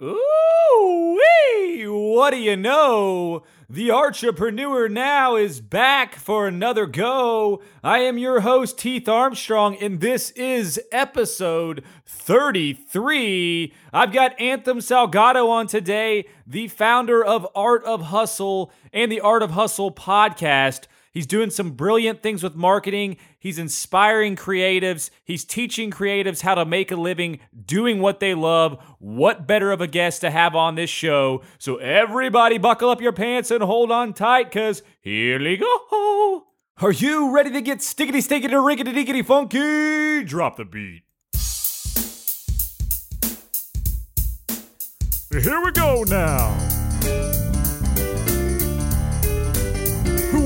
Ooh, wee! What do you know? The entrepreneur now is back for another go. I am your host, Heath Armstrong, and this is episode 33. I've got Anthem Salgado on today, the founder of Art of Hustle and the Art of Hustle podcast. He's doing some brilliant things with marketing. He's inspiring creatives. He's teaching creatives how to make a living doing what they love. What better of a guest to have on this show? So, everybody, buckle up your pants and hold on tight because here we go. Are you ready to get stickety stickety rickety dickety funky? Drop the beat. Here we go now.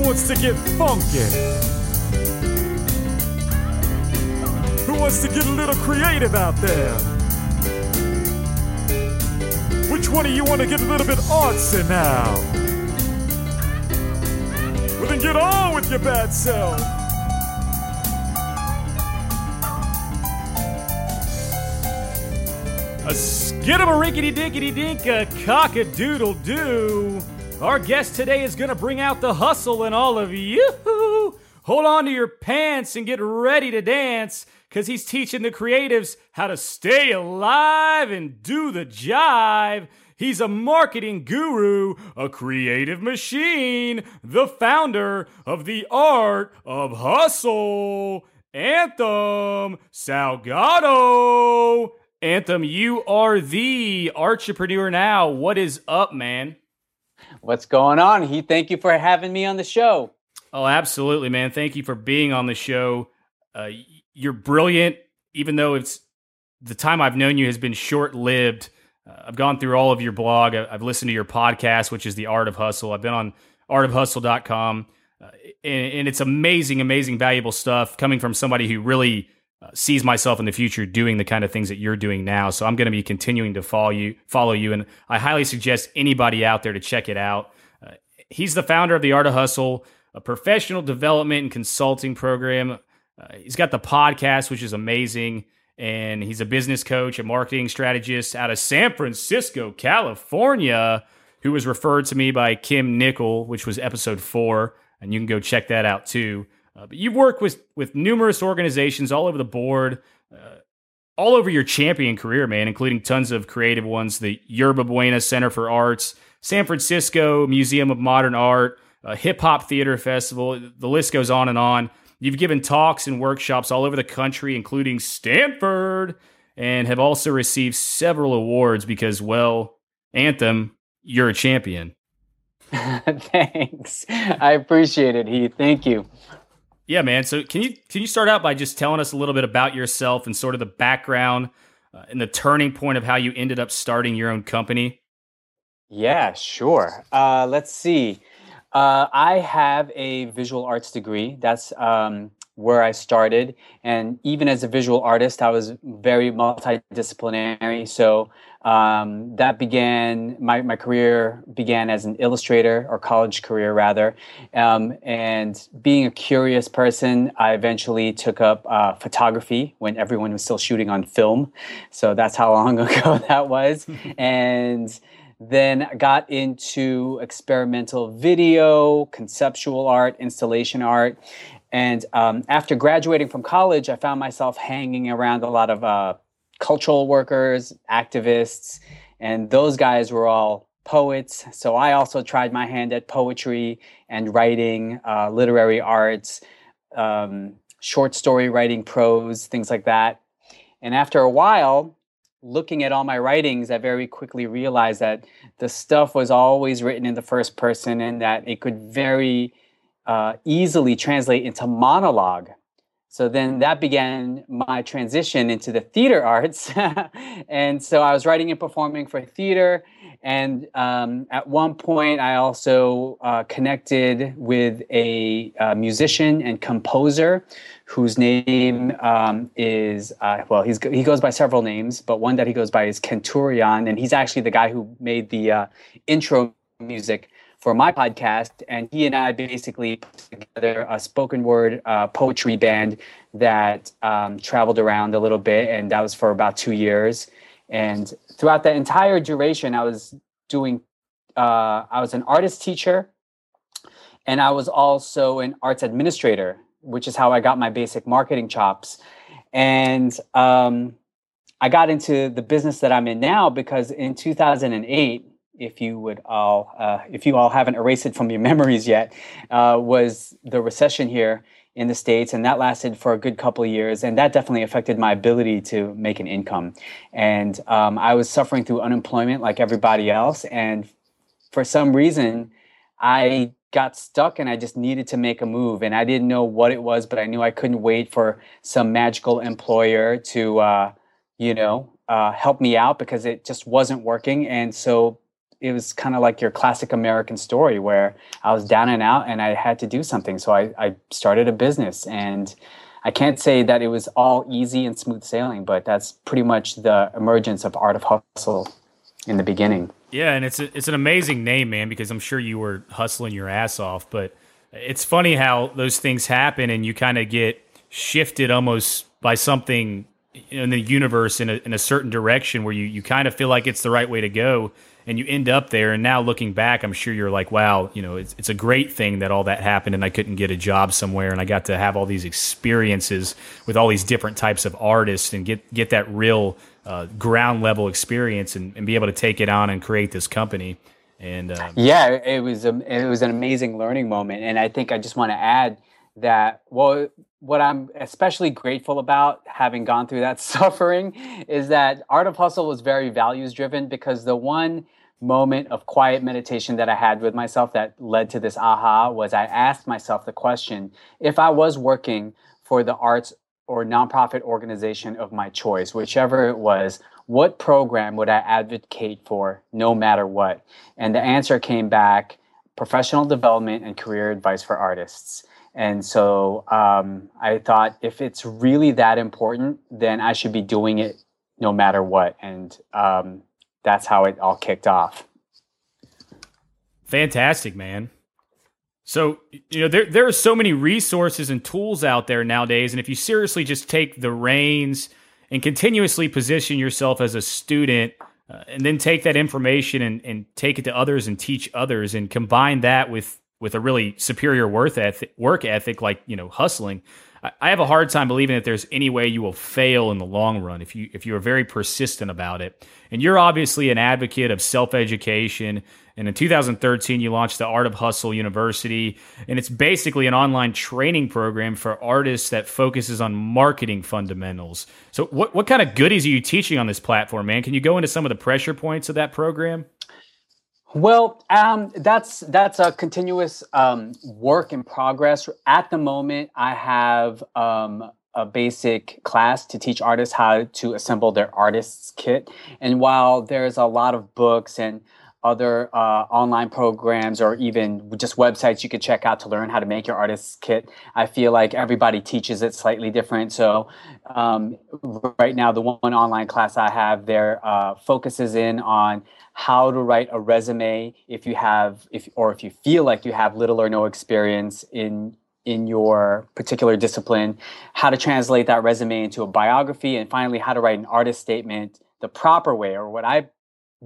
Who wants to get funky? Who wants to get a little creative out there? Which one of you want to get a little bit artsy now? Well, then get on with your bad self. A skidamarinky dinkety dink, a cock a doodle doo. Our guest today is going to bring out the hustle in all of you. Hold on to your pants and get ready to dance because he's teaching the creatives how to stay alive and do the jive. He's a marketing guru, a creative machine, the founder of the art of hustle. Anthem Salgado. Anthem, you are the entrepreneur now. What is up, man? What's going on? He thank you for having me on the show. Oh, absolutely, man. Thank you for being on the show. Uh, you're brilliant, even though it's the time I've known you has been short lived. Uh, I've gone through all of your blog. I've listened to your podcast, which is The Art of Hustle. I've been on artofhustle.com, uh, and, and it's amazing, amazing, valuable stuff coming from somebody who really sees myself in the future doing the kind of things that you're doing now. So I'm going to be continuing to follow you, follow you, and I highly suggest anybody out there to check it out. Uh, he's the founder of the Art of Hustle, a professional development and consulting program. Uh, he's got the podcast, which is amazing, and he's a business coach, a marketing strategist out of San Francisco, California, who was referred to me by Kim Nickel, which was episode four, and you can go check that out too. Uh, but you've worked with with numerous organizations all over the board, uh, all over your champion career, man, including tons of creative ones: the Yerba Buena Center for Arts, San Francisco Museum of Modern Art, uh, Hip Hop Theater Festival. The list goes on and on. You've given talks and workshops all over the country, including Stanford, and have also received several awards because, well, Anthem, you're a champion. Thanks. I appreciate it, Heath. Thank you. Yeah, man. So can you can you start out by just telling us a little bit about yourself and sort of the background uh, and the turning point of how you ended up starting your own company? Yeah, sure. Uh, let's see. Uh, I have a visual arts degree. That's um, where I started. And even as a visual artist, I was very multidisciplinary. So um, that began, my, my career began as an illustrator or college career rather. Um, and being a curious person, I eventually took up uh, photography when everyone was still shooting on film. So that's how long ago that was. and then got into experimental video, conceptual art, installation art. And um, after graduating from college, I found myself hanging around a lot of uh, cultural workers, activists, and those guys were all poets. So I also tried my hand at poetry and writing, uh, literary arts, um, short story writing, prose, things like that. And after a while, looking at all my writings, I very quickly realized that the stuff was always written in the first person and that it could very uh, easily translate into monologue. So then that began my transition into the theater arts. and so I was writing and performing for theater. And um, at one point, I also uh, connected with a, a, musician and composer whose name um, is, uh, well, he's, he goes by several names, but one that he goes by is Kenturion. And he's actually the guy who made the uh, intro music for my podcast, and he and I basically put together a spoken word uh, poetry band that um, traveled around a little bit, and that was for about two years. And throughout the entire duration, I was doing, uh, I was an artist teacher and I was also an arts administrator, which is how I got my basic marketing chops. And um, I got into the business that I'm in now because in 2008, if you would all, uh, if you all haven't erased it from your memories yet, uh, was the recession here in the states, and that lasted for a good couple of years, and that definitely affected my ability to make an income. And um, I was suffering through unemployment like everybody else, and for some reason, I got stuck and I just needed to make a move. And I didn't know what it was, but I knew I couldn't wait for some magical employer to, uh, you know, uh, help me out because it just wasn't working. And so it was kind of like your classic American story where I was down and out and I had to do something. So I, I started a business and I can't say that it was all easy and smooth sailing, but that's pretty much the emergence of Art of Hustle in the beginning. Yeah, and it's a, it's an amazing name, man, because I'm sure you were hustling your ass off, but it's funny how those things happen and you kind of get shifted almost by something in the universe in a, in a certain direction where you, you kind of feel like it's the right way to go and you end up there. And now looking back, I'm sure you're like, wow, you know, it's, it's a great thing that all that happened and I couldn't get a job somewhere and I got to have all these experiences with all these different types of artists and get, get that real uh, ground level experience and, and be able to take it on and create this company. And uh, yeah, it was a, it was an amazing learning moment. And I think I just want to add that well what i'm especially grateful about having gone through that suffering is that art of hustle was very values driven because the one moment of quiet meditation that i had with myself that led to this aha was i asked myself the question if i was working for the arts or nonprofit organization of my choice whichever it was what program would i advocate for no matter what? And the answer came back professional development and career advice for artists and so um, I thought if it's really that important, then I should be doing it no matter what. And um, that's how it all kicked off. Fantastic, man. So, you know, there, there are so many resources and tools out there nowadays. And if you seriously just take the reins and continuously position yourself as a student, uh, and then take that information and, and take it to others and teach others and combine that with with a really superior work ethic, work ethic like you know hustling, I have a hard time believing that there's any way you will fail in the long run if you if you are very persistent about it. And you're obviously an advocate of self education. And in 2013, you launched the Art of Hustle University, and it's basically an online training program for artists that focuses on marketing fundamentals. So, what what kind of goodies are you teaching on this platform, man? Can you go into some of the pressure points of that program? Well, um, that's that's a continuous um, work in progress. At the moment, I have um, a basic class to teach artists how to assemble their artist's kit. And while there's a lot of books and other uh, online programs or even just websites you could check out to learn how to make your artist's kit. I feel like everybody teaches it slightly different. So, um, right now, the one online class I have there uh, focuses in on how to write a resume if you have if or if you feel like you have little or no experience in in your particular discipline how to translate that resume into a biography and finally how to write an artist statement the proper way or what i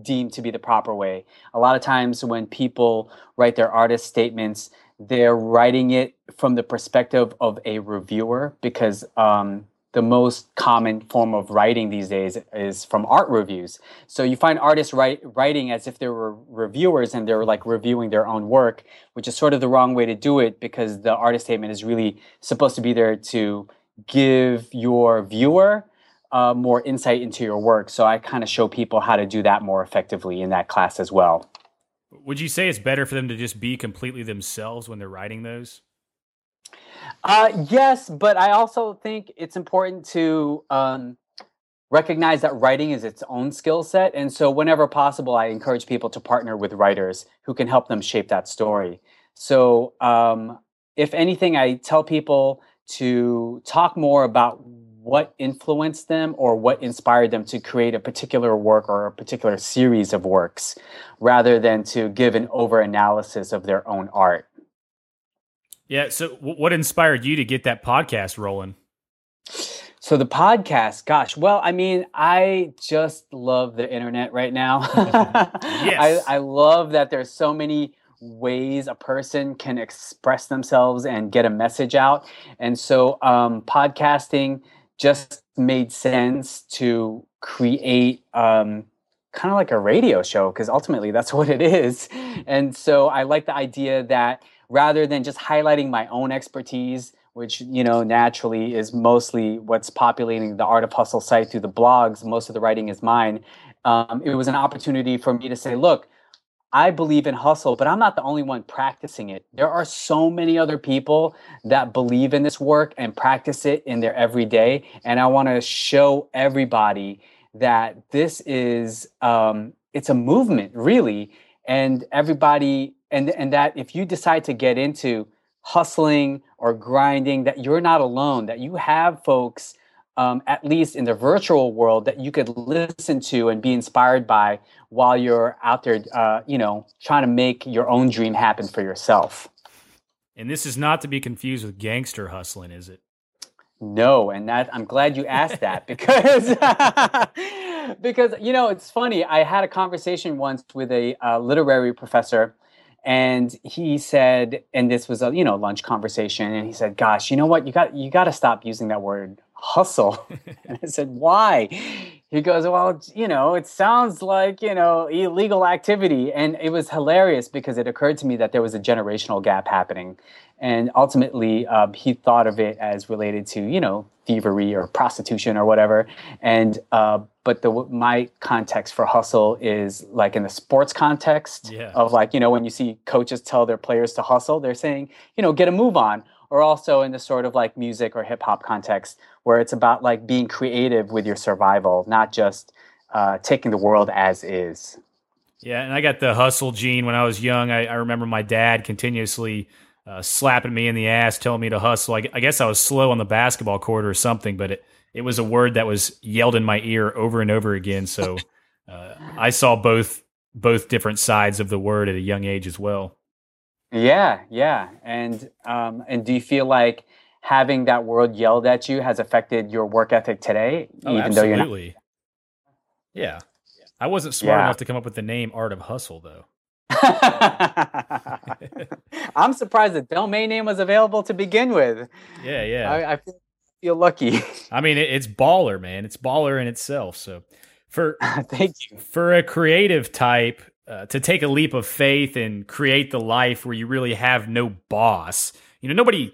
deem to be the proper way a lot of times when people write their artist statements they're writing it from the perspective of a reviewer because um, the most common form of writing these days is from art reviews. So you find artists write, writing as if they were reviewers and they're like reviewing their own work, which is sort of the wrong way to do it because the artist statement is really supposed to be there to give your viewer uh, more insight into your work. So I kind of show people how to do that more effectively in that class as well. Would you say it's better for them to just be completely themselves when they're writing those? Uh, yes, but I also think it's important to um, recognize that writing is its own skill set. And so, whenever possible, I encourage people to partner with writers who can help them shape that story. So, um, if anything, I tell people to talk more about what influenced them or what inspired them to create a particular work or a particular series of works rather than to give an over analysis of their own art. Yeah. So, what inspired you to get that podcast rolling? So the podcast, gosh, well, I mean, I just love the internet right now. yes. I, I love that there's so many ways a person can express themselves and get a message out. And so um, podcasting just made sense to create um, kind of like a radio show because ultimately that's what it is. And so I like the idea that rather than just highlighting my own expertise, which you know naturally is mostly what's populating the Art of Hustle site through the blogs, most of the writing is mine. Um, it was an opportunity for me to say, look, I believe in hustle, but I'm not the only one practicing it. There are so many other people that believe in this work and practice it in their everyday. And I want to show everybody that this is um, it's a movement, really, and everybody and and that if you decide to get into hustling or grinding, that you're not alone. That you have folks um, at least in the virtual world, that you could listen to and be inspired by while you're out there, uh, you know, trying to make your own dream happen for yourself. And this is not to be confused with gangster hustling, is it? No, and that I'm glad you asked that because because you know it's funny. I had a conversation once with a uh, literary professor, and he said, and this was a you know lunch conversation, and he said, "Gosh, you know what? You got you got to stop using that word hustle. and I said, why? He goes, well, you know, it sounds like, you know, illegal activity. And it was hilarious because it occurred to me that there was a generational gap happening. And ultimately, uh, he thought of it as related to, you know, thievery or prostitution or whatever. And, uh, but the my context for hustle is like in the sports context yeah. of like, you know, when you see coaches tell their players to hustle, they're saying, you know, get a move on or also in the sort of like music or hip hop context where it's about like being creative with your survival, not just uh, taking the world as is. Yeah, and I got the hustle gene when I was young. I, I remember my dad continuously uh, slapping me in the ass, telling me to hustle. I, I, guess I was slow on the basketball court or something, but it, it was a word that was yelled in my ear over and over again. So uh, I saw both both different sides of the word at a young age as well. Yeah, yeah. And um, and do you feel like having that world yelled at you has affected your work ethic today? Oh, even absolutely. though you're not- Yeah. I wasn't smart yeah. enough to come up with the name Art of Hustle though. I'm surprised the domain name was available to begin with. Yeah, yeah. I, I feel, feel, lucky. I mean, it, it's baller, man. It's baller in itself. So, for thank you for a creative type, uh, to take a leap of faith and create the life where you really have no boss. You know, nobody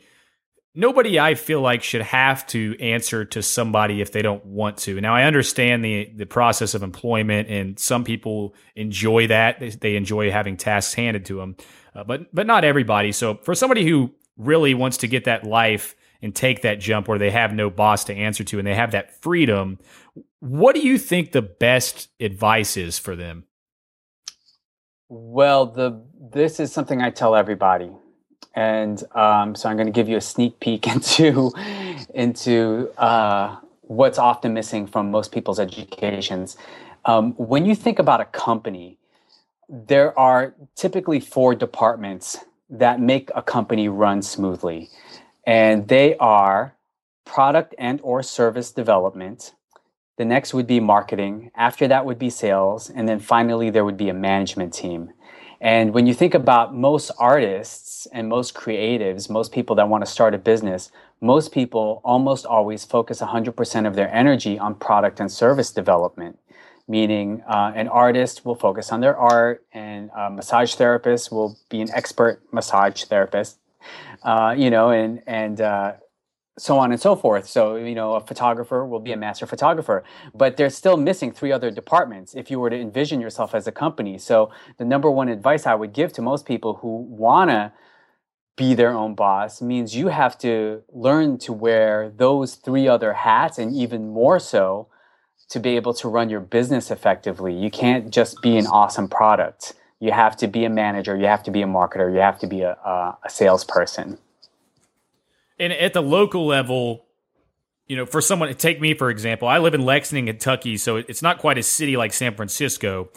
nobody I feel like should have to answer to somebody if they don't want to. Now I understand the the process of employment and some people enjoy that. They, they enjoy having tasks handed to them. Uh, but but not everybody. So for somebody who really wants to get that life and take that jump where they have no boss to answer to and they have that freedom, what do you think the best advice is for them? Well, the this is something I tell everybody, and um, so I'm going to give you a sneak peek into into uh, what's often missing from most people's educations. Um, when you think about a company, there are typically four departments that make a company run smoothly, and they are product and or service development, the next would be marketing. After that would be sales. And then finally, there would be a management team. And when you think about most artists and most creatives, most people that want to start a business, most people almost always focus 100% of their energy on product and service development. Meaning, uh, an artist will focus on their art, and a massage therapist will be an expert massage therapist. Uh, you know, and and uh, so on and so forth. So, you know, a photographer will be a mm. master photographer, but they're still missing three other departments if you were to envision yourself as a company. So, the number one advice I would give to most people who want to be their own boss means you have to learn to wear those three other hats and even more so to be able to run your business effectively. You can't just be an awesome product. You have to be a manager, you have to be a marketer, you have to be a, a, a salesperson and at the local level, you know, for someone, take me for example. I live in Lexington, Kentucky, so it's not quite a city like San Francisco,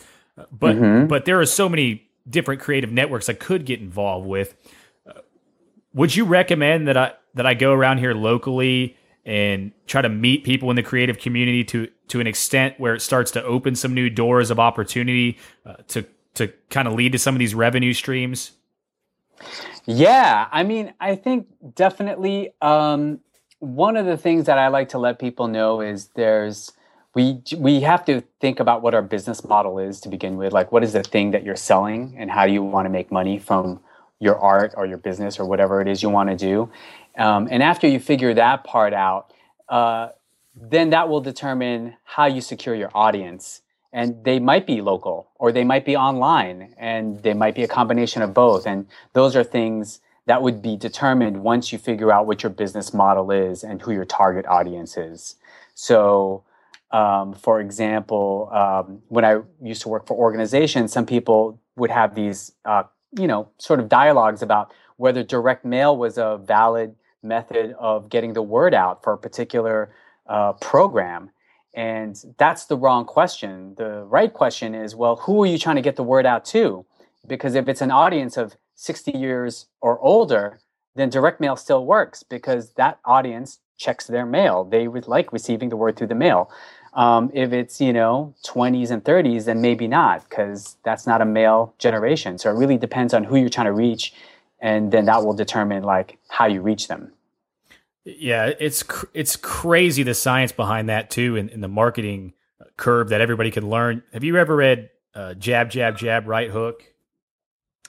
but mm-hmm. but there are so many different creative networks I could get involved with. Uh, would you recommend that I that I go around here locally and try to meet people in the creative community to to an extent where it starts to open some new doors of opportunity uh, to to kind of lead to some of these revenue streams? Yeah, I mean, I think definitely um, one of the things that I like to let people know is there's we we have to think about what our business model is to begin with. Like, what is the thing that you're selling, and how do you want to make money from your art or your business or whatever it is you want to do? Um, and after you figure that part out, uh, then that will determine how you secure your audience. And they might be local or they might be online and they might be a combination of both. And those are things that would be determined once you figure out what your business model is and who your target audience is. So, um, for example, um, when I used to work for organizations, some people would have these, uh, you know, sort of dialogues about whether direct mail was a valid method of getting the word out for a particular uh, program. And that's the wrong question. The right question is well, who are you trying to get the word out to? Because if it's an audience of 60 years or older, then direct mail still works because that audience checks their mail. They would like receiving the word through the mail. Um, if it's you know 20s and 30s, then maybe not because that's not a mail generation. So it really depends on who you're trying to reach, and then that will determine like how you reach them. Yeah, it's cr- it's crazy the science behind that too, and, the marketing curve that everybody can learn. Have you ever read uh, Jab Jab Jab Right Hook?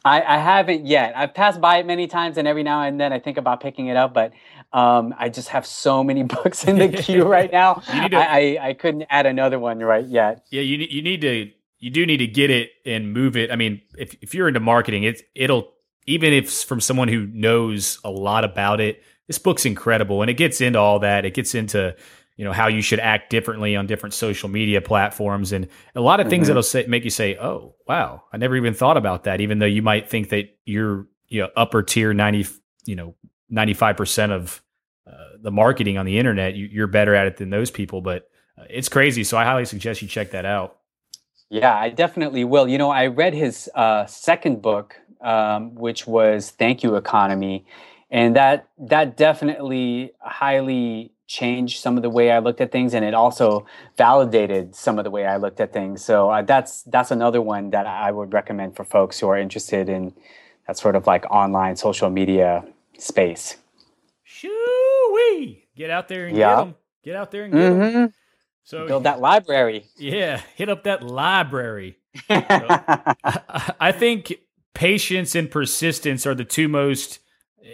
I, I, haven't yet. I've passed by it many times, and every now and then I think about picking it up, but um, I just have so many books in the queue right now. to, I, I, I couldn't add another one right yet. Yeah, you you need to you do need to get it and move it. I mean, if if you're into marketing, it's it'll even if from someone who knows a lot about it this book's incredible and it gets into all that. It gets into you know how you should act differently on different social media platforms and a lot of mm-hmm. things that'll say, make you say, "Oh, wow, I never even thought about that." Even though you might think that you're you know upper tier ninety you know ninety five percent of uh, the marketing on the internet, you, are better at it than those people. But uh, it's crazy, so I highly suggest you check that out. Yeah, I definitely will. You know, I read his uh, second book, um, which was Thank You Economy, and that that definitely highly changed some of the way I looked at things, and it also validated some of the way I looked at things. So uh, that's that's another one that I would recommend for folks who are interested in that sort of like online social media space. Shoo-wee! Get out there and yeah. get them. Get out there and get mm-hmm. them. So build that library. Yeah, hit up that library. so, I, I think patience and persistence are the two most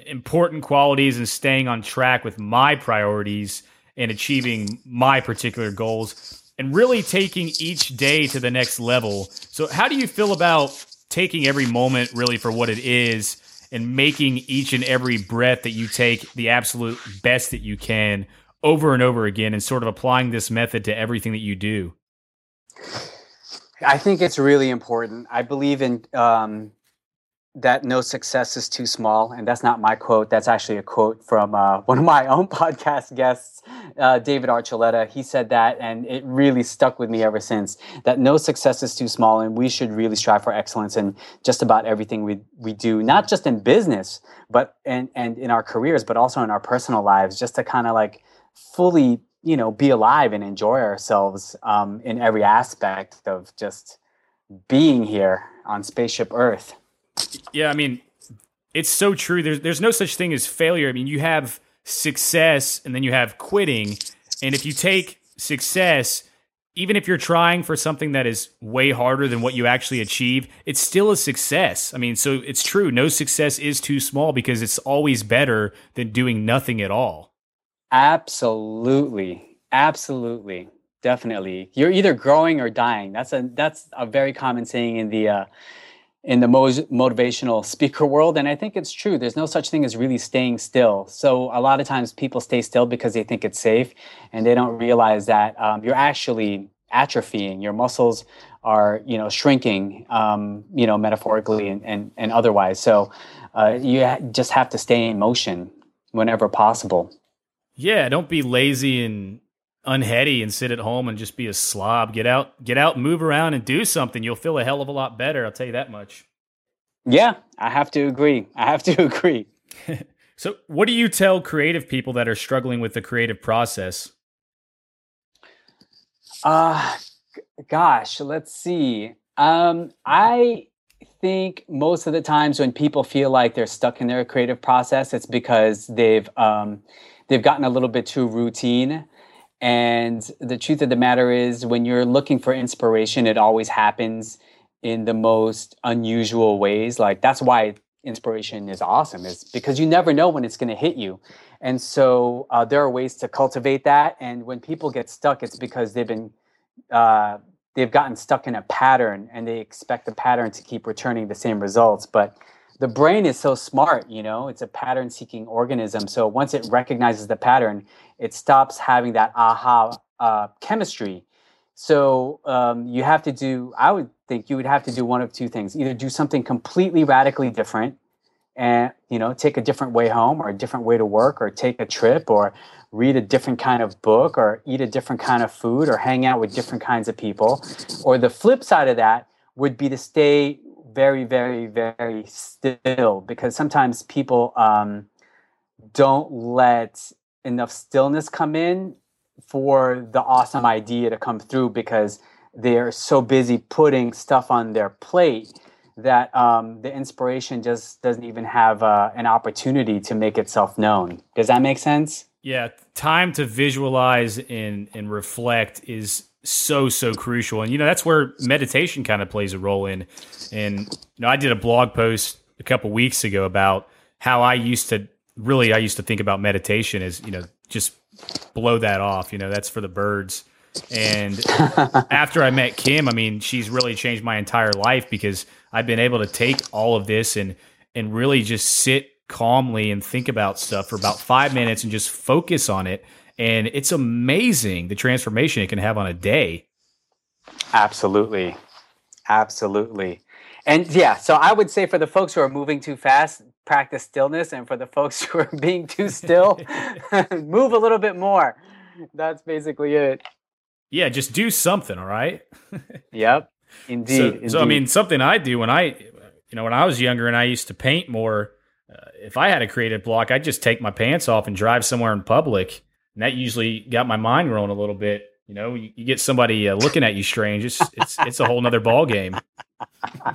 important qualities and staying on track with my priorities and achieving my particular goals and really taking each day to the next level. So, how do you feel about taking every moment really for what it is and making each and every breath that you take the absolute best that you can over and over again and sort of applying this method to everything that you do? I think it's really important. I believe in um, that no success is too small and that's not my quote that's actually a quote from uh, one of my own podcast guests uh, david archuleta. He said that and it really stuck with me ever since that no success is too small and we should really strive for excellence in just about everything we, we do not just in business but and, and in our careers but also in our personal lives just to kind of like fully you know be alive and enjoy ourselves um, in every aspect of just being here on spaceship earth yeah, I mean, it's so true. There's there's no such thing as failure. I mean, you have success and then you have quitting. And if you take success, even if you're trying for something that is way harder than what you actually achieve, it's still a success. I mean, so it's true. No success is too small because it's always better than doing nothing at all. Absolutely. Absolutely. Definitely. You're either growing or dying. That's a that's a very common saying in the uh in the mo- motivational speaker world and i think it's true. There's no such thing as really staying still. So a lot of times people stay still because they think it's safe and they don't realize that um, you're actually atrophying. Your muscles are you know shrinking um, you know metaphorically and, and, and otherwise. So uh, you ha- just have to stay in motion whenever possible. Yeah don't be lazy and unheady and sit at home and just be a slob. Get out, get out, move around and do something. You'll feel a hell of a lot better. I'll tell you that much. Yeah, I have to agree. I have to agree. So, what do you tell creative people that are struggling with the creative process? Uh gosh, let's see. Um, I think most of the times when people feel like they're stuck in their creative process, it's because they've um, they've gotten a little bit too routine. And the truth of the matter is, when you're looking for inspiration, it always happens in the most unusual ways. Like that's why inspiration is awesome, is because you never know when it's going to hit you. And so uh, there are ways to cultivate that. And when people get stuck, it's because they've been uh, they've gotten stuck in a pattern and they expect the pattern to keep returning the same results. But the brain is so smart, you know, it's a pattern seeking organism. So once it recognizes the pattern, it stops having that aha uh, chemistry. So um, you have to do, I would think you would have to do one of two things either do something completely radically different and you know take a different way home or a different way to work or take a trip or read a different kind of book or eat a different kind of food or hang out with different kinds of people or the flip side of that would be to stay very very very still because sometimes people um, don't let enough stillness come in for the awesome idea to come through because they're so busy putting stuff on their plate that um, the inspiration just doesn't even have uh, an opportunity to make itself known. Does that make sense? Yeah, time to visualize and and reflect is so so crucial, and you know that's where meditation kind of plays a role in. And you know, I did a blog post a couple weeks ago about how I used to really I used to think about meditation as you know just blow that off. You know, that's for the birds. And after I met Kim, I mean, she's really changed my entire life because I've been able to take all of this and and really just sit calmly and think about stuff for about five minutes and just focus on it. And it's amazing the transformation it can have on a day. Absolutely. Absolutely. And yeah, so I would say for the folks who are moving too fast, practice stillness. And for the folks who are being too still, move a little bit more. That's basically it. Yeah, just do something, all right? yep. Indeed, so, indeed. So I mean, something I do when I, you know, when I was younger and I used to paint more. Uh, if I had a creative block, I'd just take my pants off and drive somewhere in public, and that usually got my mind rolling a little bit. You know, you, you get somebody uh, looking at you strange. It's it's it's a whole nother ball game.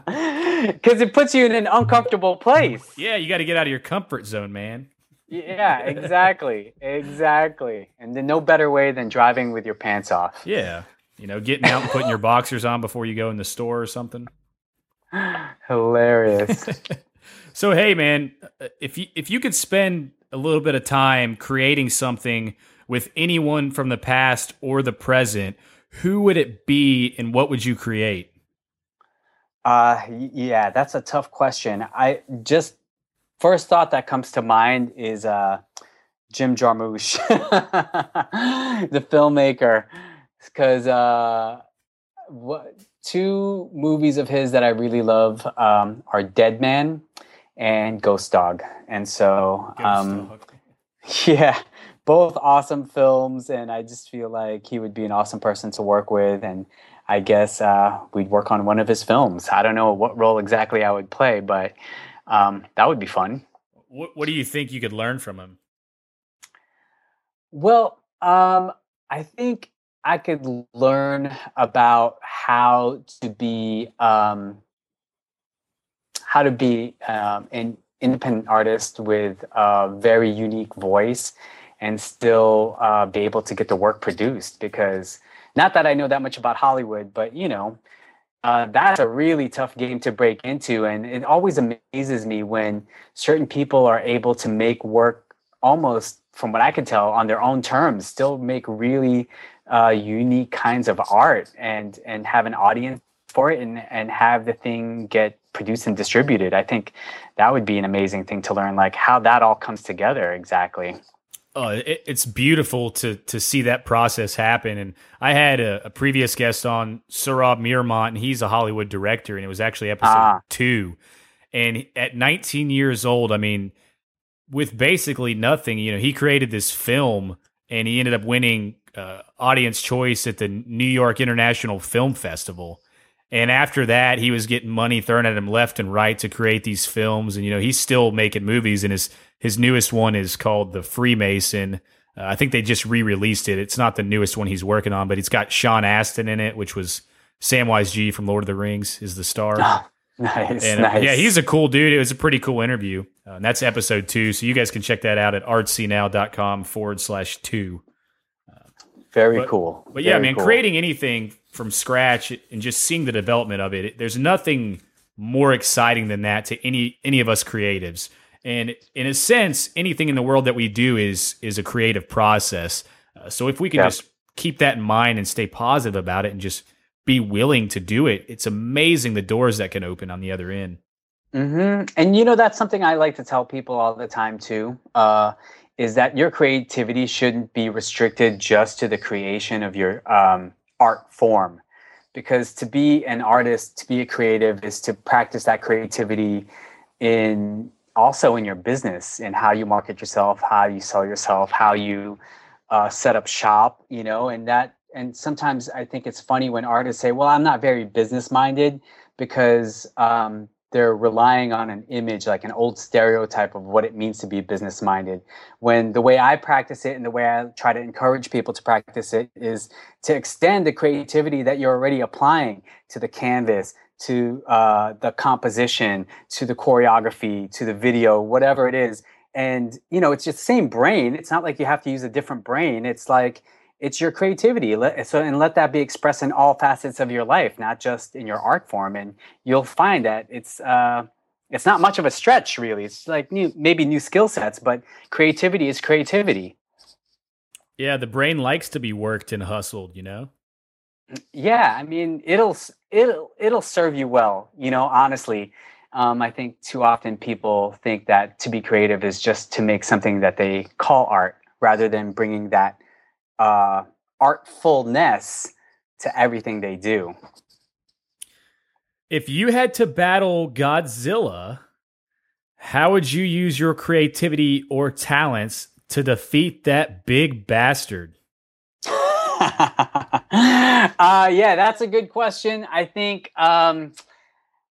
Because it puts you in an uncomfortable place. Yeah, you got to get out of your comfort zone, man. Yeah, exactly, exactly. And then no better way than driving with your pants off. Yeah, you know, getting out and putting your boxers on before you go in the store or something. Hilarious. so hey, man, if you if you could spend a little bit of time creating something with anyone from the past or the present, who would it be, and what would you create? Uh, yeah, that's a tough question. I just first thought that comes to mind is uh, Jim Jarmusch, the filmmaker, because uh, what two movies of his that I really love um, are Dead Man and Ghost Dog, and so um, yeah, both awesome films, and I just feel like he would be an awesome person to work with, and I guess uh, we'd work on one of his films. I don't know what role exactly I would play, but um, that would be fun. What, what do you think you could learn from him? Well, um, I think I could learn about how to be um, how to be um, an independent artist with a very unique voice and still uh, be able to get the work produced. Because not that I know that much about Hollywood, but you know, uh, that's a really tough game to break into. And it always amazes me when certain people are able to make work almost, from what I can tell, on their own terms, still make really uh, unique kinds of art and and have an audience for it and and have the thing get produced and distributed. I think that would be an amazing thing to learn, like how that all comes together exactly. Oh, it, it's beautiful to to see that process happen. And I had a, a previous guest on, Sohrab Mirmont, and he's a Hollywood director, and it was actually episode ah. two. And at 19 years old, I mean, with basically nothing, you know, he created this film, and he ended up winning uh, audience choice at the New York International Film Festival. And after that, he was getting money thrown at him left and right to create these films. And you know, he's still making movies. And his his newest one is called The Freemason. Uh, I think they just re-released it. It's not the newest one he's working on, but it's got Sean Astin in it, which was Samwise G from Lord of the Rings is the star. nice, And, uh, nice. Yeah, he's a cool dude. It was a pretty cool interview. Uh, and that's episode two. So you guys can check that out at artsynow.com forward slash two. Very but- cool. But yeah, Very man, cool. creating anything from scratch and just seeing the development of it, it- there's nothing more exciting than that to any any of us creatives. And in a sense, anything in the world that we do is is a creative process. Uh, so if we can Yeah. just keep that in mind and stay positive about it and just be willing to do it, it's amazing the doors that can open on the other end. hmm And you know, that's something I like to tell people all the time too. Uh, is that your creativity shouldn't be restricted just to the creation of your um, art form, because to be an artist, to be a creative, is to practice that creativity in also in your business, in how you market yourself, how you sell yourself, how you uh, set up shop. You know, and that. And sometimes I think it's funny when artists say, "Well, I'm not very business minded," because um, they're relying on an image like an old stereotype of what it means to be business minded when the way i practice it and the way i try to encourage people to practice it is to extend the creativity that you're already applying to the canvas to uh, the composition to the choreography to the video whatever it is. And you know it's just the same brain. It's not like you have to use a different brain. It's like it's your creativity. Let, so and let that be expressed in all facets of your life not just in your art form. And you'll find that it's uh, it's not much of a stretch really. It's like new maybe new skill sets but creativity is creativity. Yeah, the brain likes to be worked and hustled, you know? yeah i mean it'll it'll it'll serve you well you know honestly. Um, i think too often people think that to be creative is just to make something that they call art rather than bringing that uh, artfulness to everything they do If you had to battle Godzilla, how would you use your creativity or talents to defeat that big bastard? uh, yeah, that's a good question. I think, um,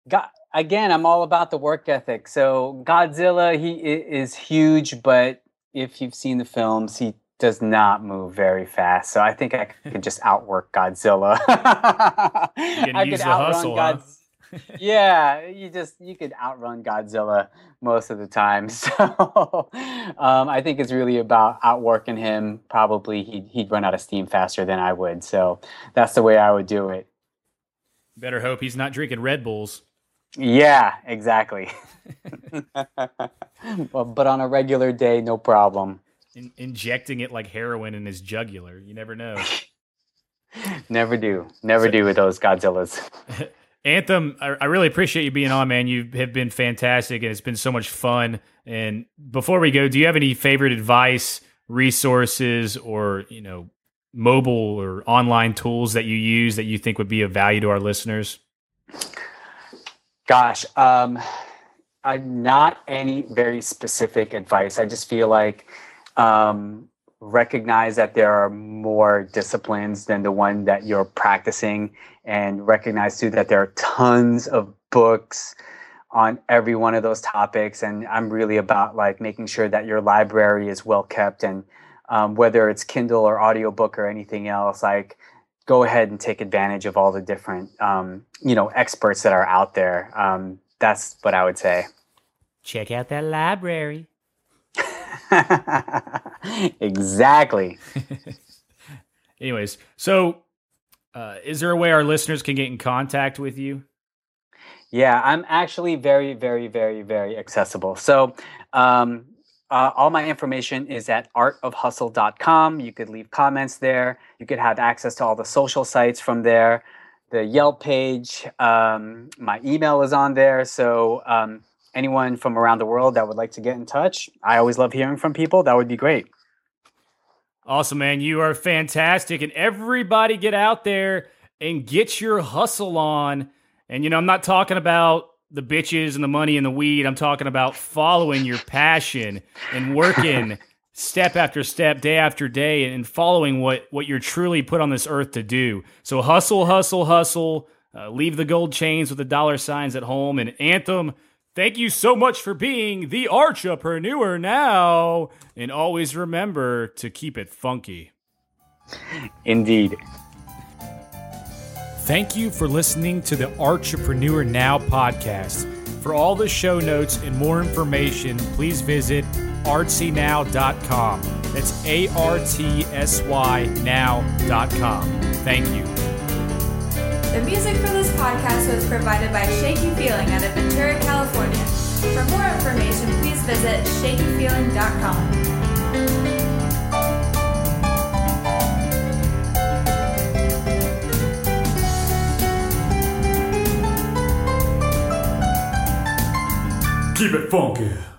God, again, I'm all about the work ethic. So Godzilla, he is huge, but if you've seen the films, he does not move very fast. So I think I could just outwork Godzilla. I could the hustle, huh? Yeah, you just you could outrun Godzilla most of the time. So um, I think it's really about outworking him. Probably he'd he'd run out of steam faster than I would. So that's the way I would do it. Better hope he's not drinking Red Bulls. Yeah, exactly. well, but on a regular day, no problem. In- injecting it like heroin in his jugular. You never know. Never do. Never do with those Godzillas. Anthem, I, I really appreciate you being on, man. You have been fantastic, and it's been so much fun. And before we go, do you have any favorite advice, resources, or you know, mobile or online tools that you use that you think would be of value to our listeners? Gosh, um, I'm not any very specific advice. I just feel like um, recognize that there are more disciplines than the one that you're practicing, and recognize too that there are tons of books on every one of those topics. And I'm really about like making sure that your library is well kept, and um, whether it's Kindle or audiobook or anything else, like go ahead and take advantage of all the different um, you know experts that are out there um, that's what i would say Check out that library. exactly. Anyways, so uh, is there a way our listeners can get in contact with you? yeah i'm actually very very very very accessible. So um, uh, all my information is at artofhustle.com you could leave comments there. You could have access to all the social sites from there. The yelp page um, my email is on there. So um, anyone from around the world that would like to get in touch i always love hearing from people that would be great Awesome, man. You are fantastic. And everybody get out there and get your hustle on. And, you know, I'm not talking about the bitches and the money and the weed. I'm talking about following your passion and working step after step, day after day, and following what, what you're truly put on this earth to do. So hustle, hustle, hustle. Uh, leave the gold chains with the dollar signs at home. And Anthem, thank you so much for being the Artsypreneur now. And always remember to keep it funky. Indeed. Thank you for listening to the Artsypreneur Now podcast. For all the show notes and more information, please visit artsynow.com. That's A R T S Y now.com. Thank you. The music for this podcast was provided by Shaky Feeling out of Ventura, California. For more information, please visit shakyfeeling.com. Keep it funky.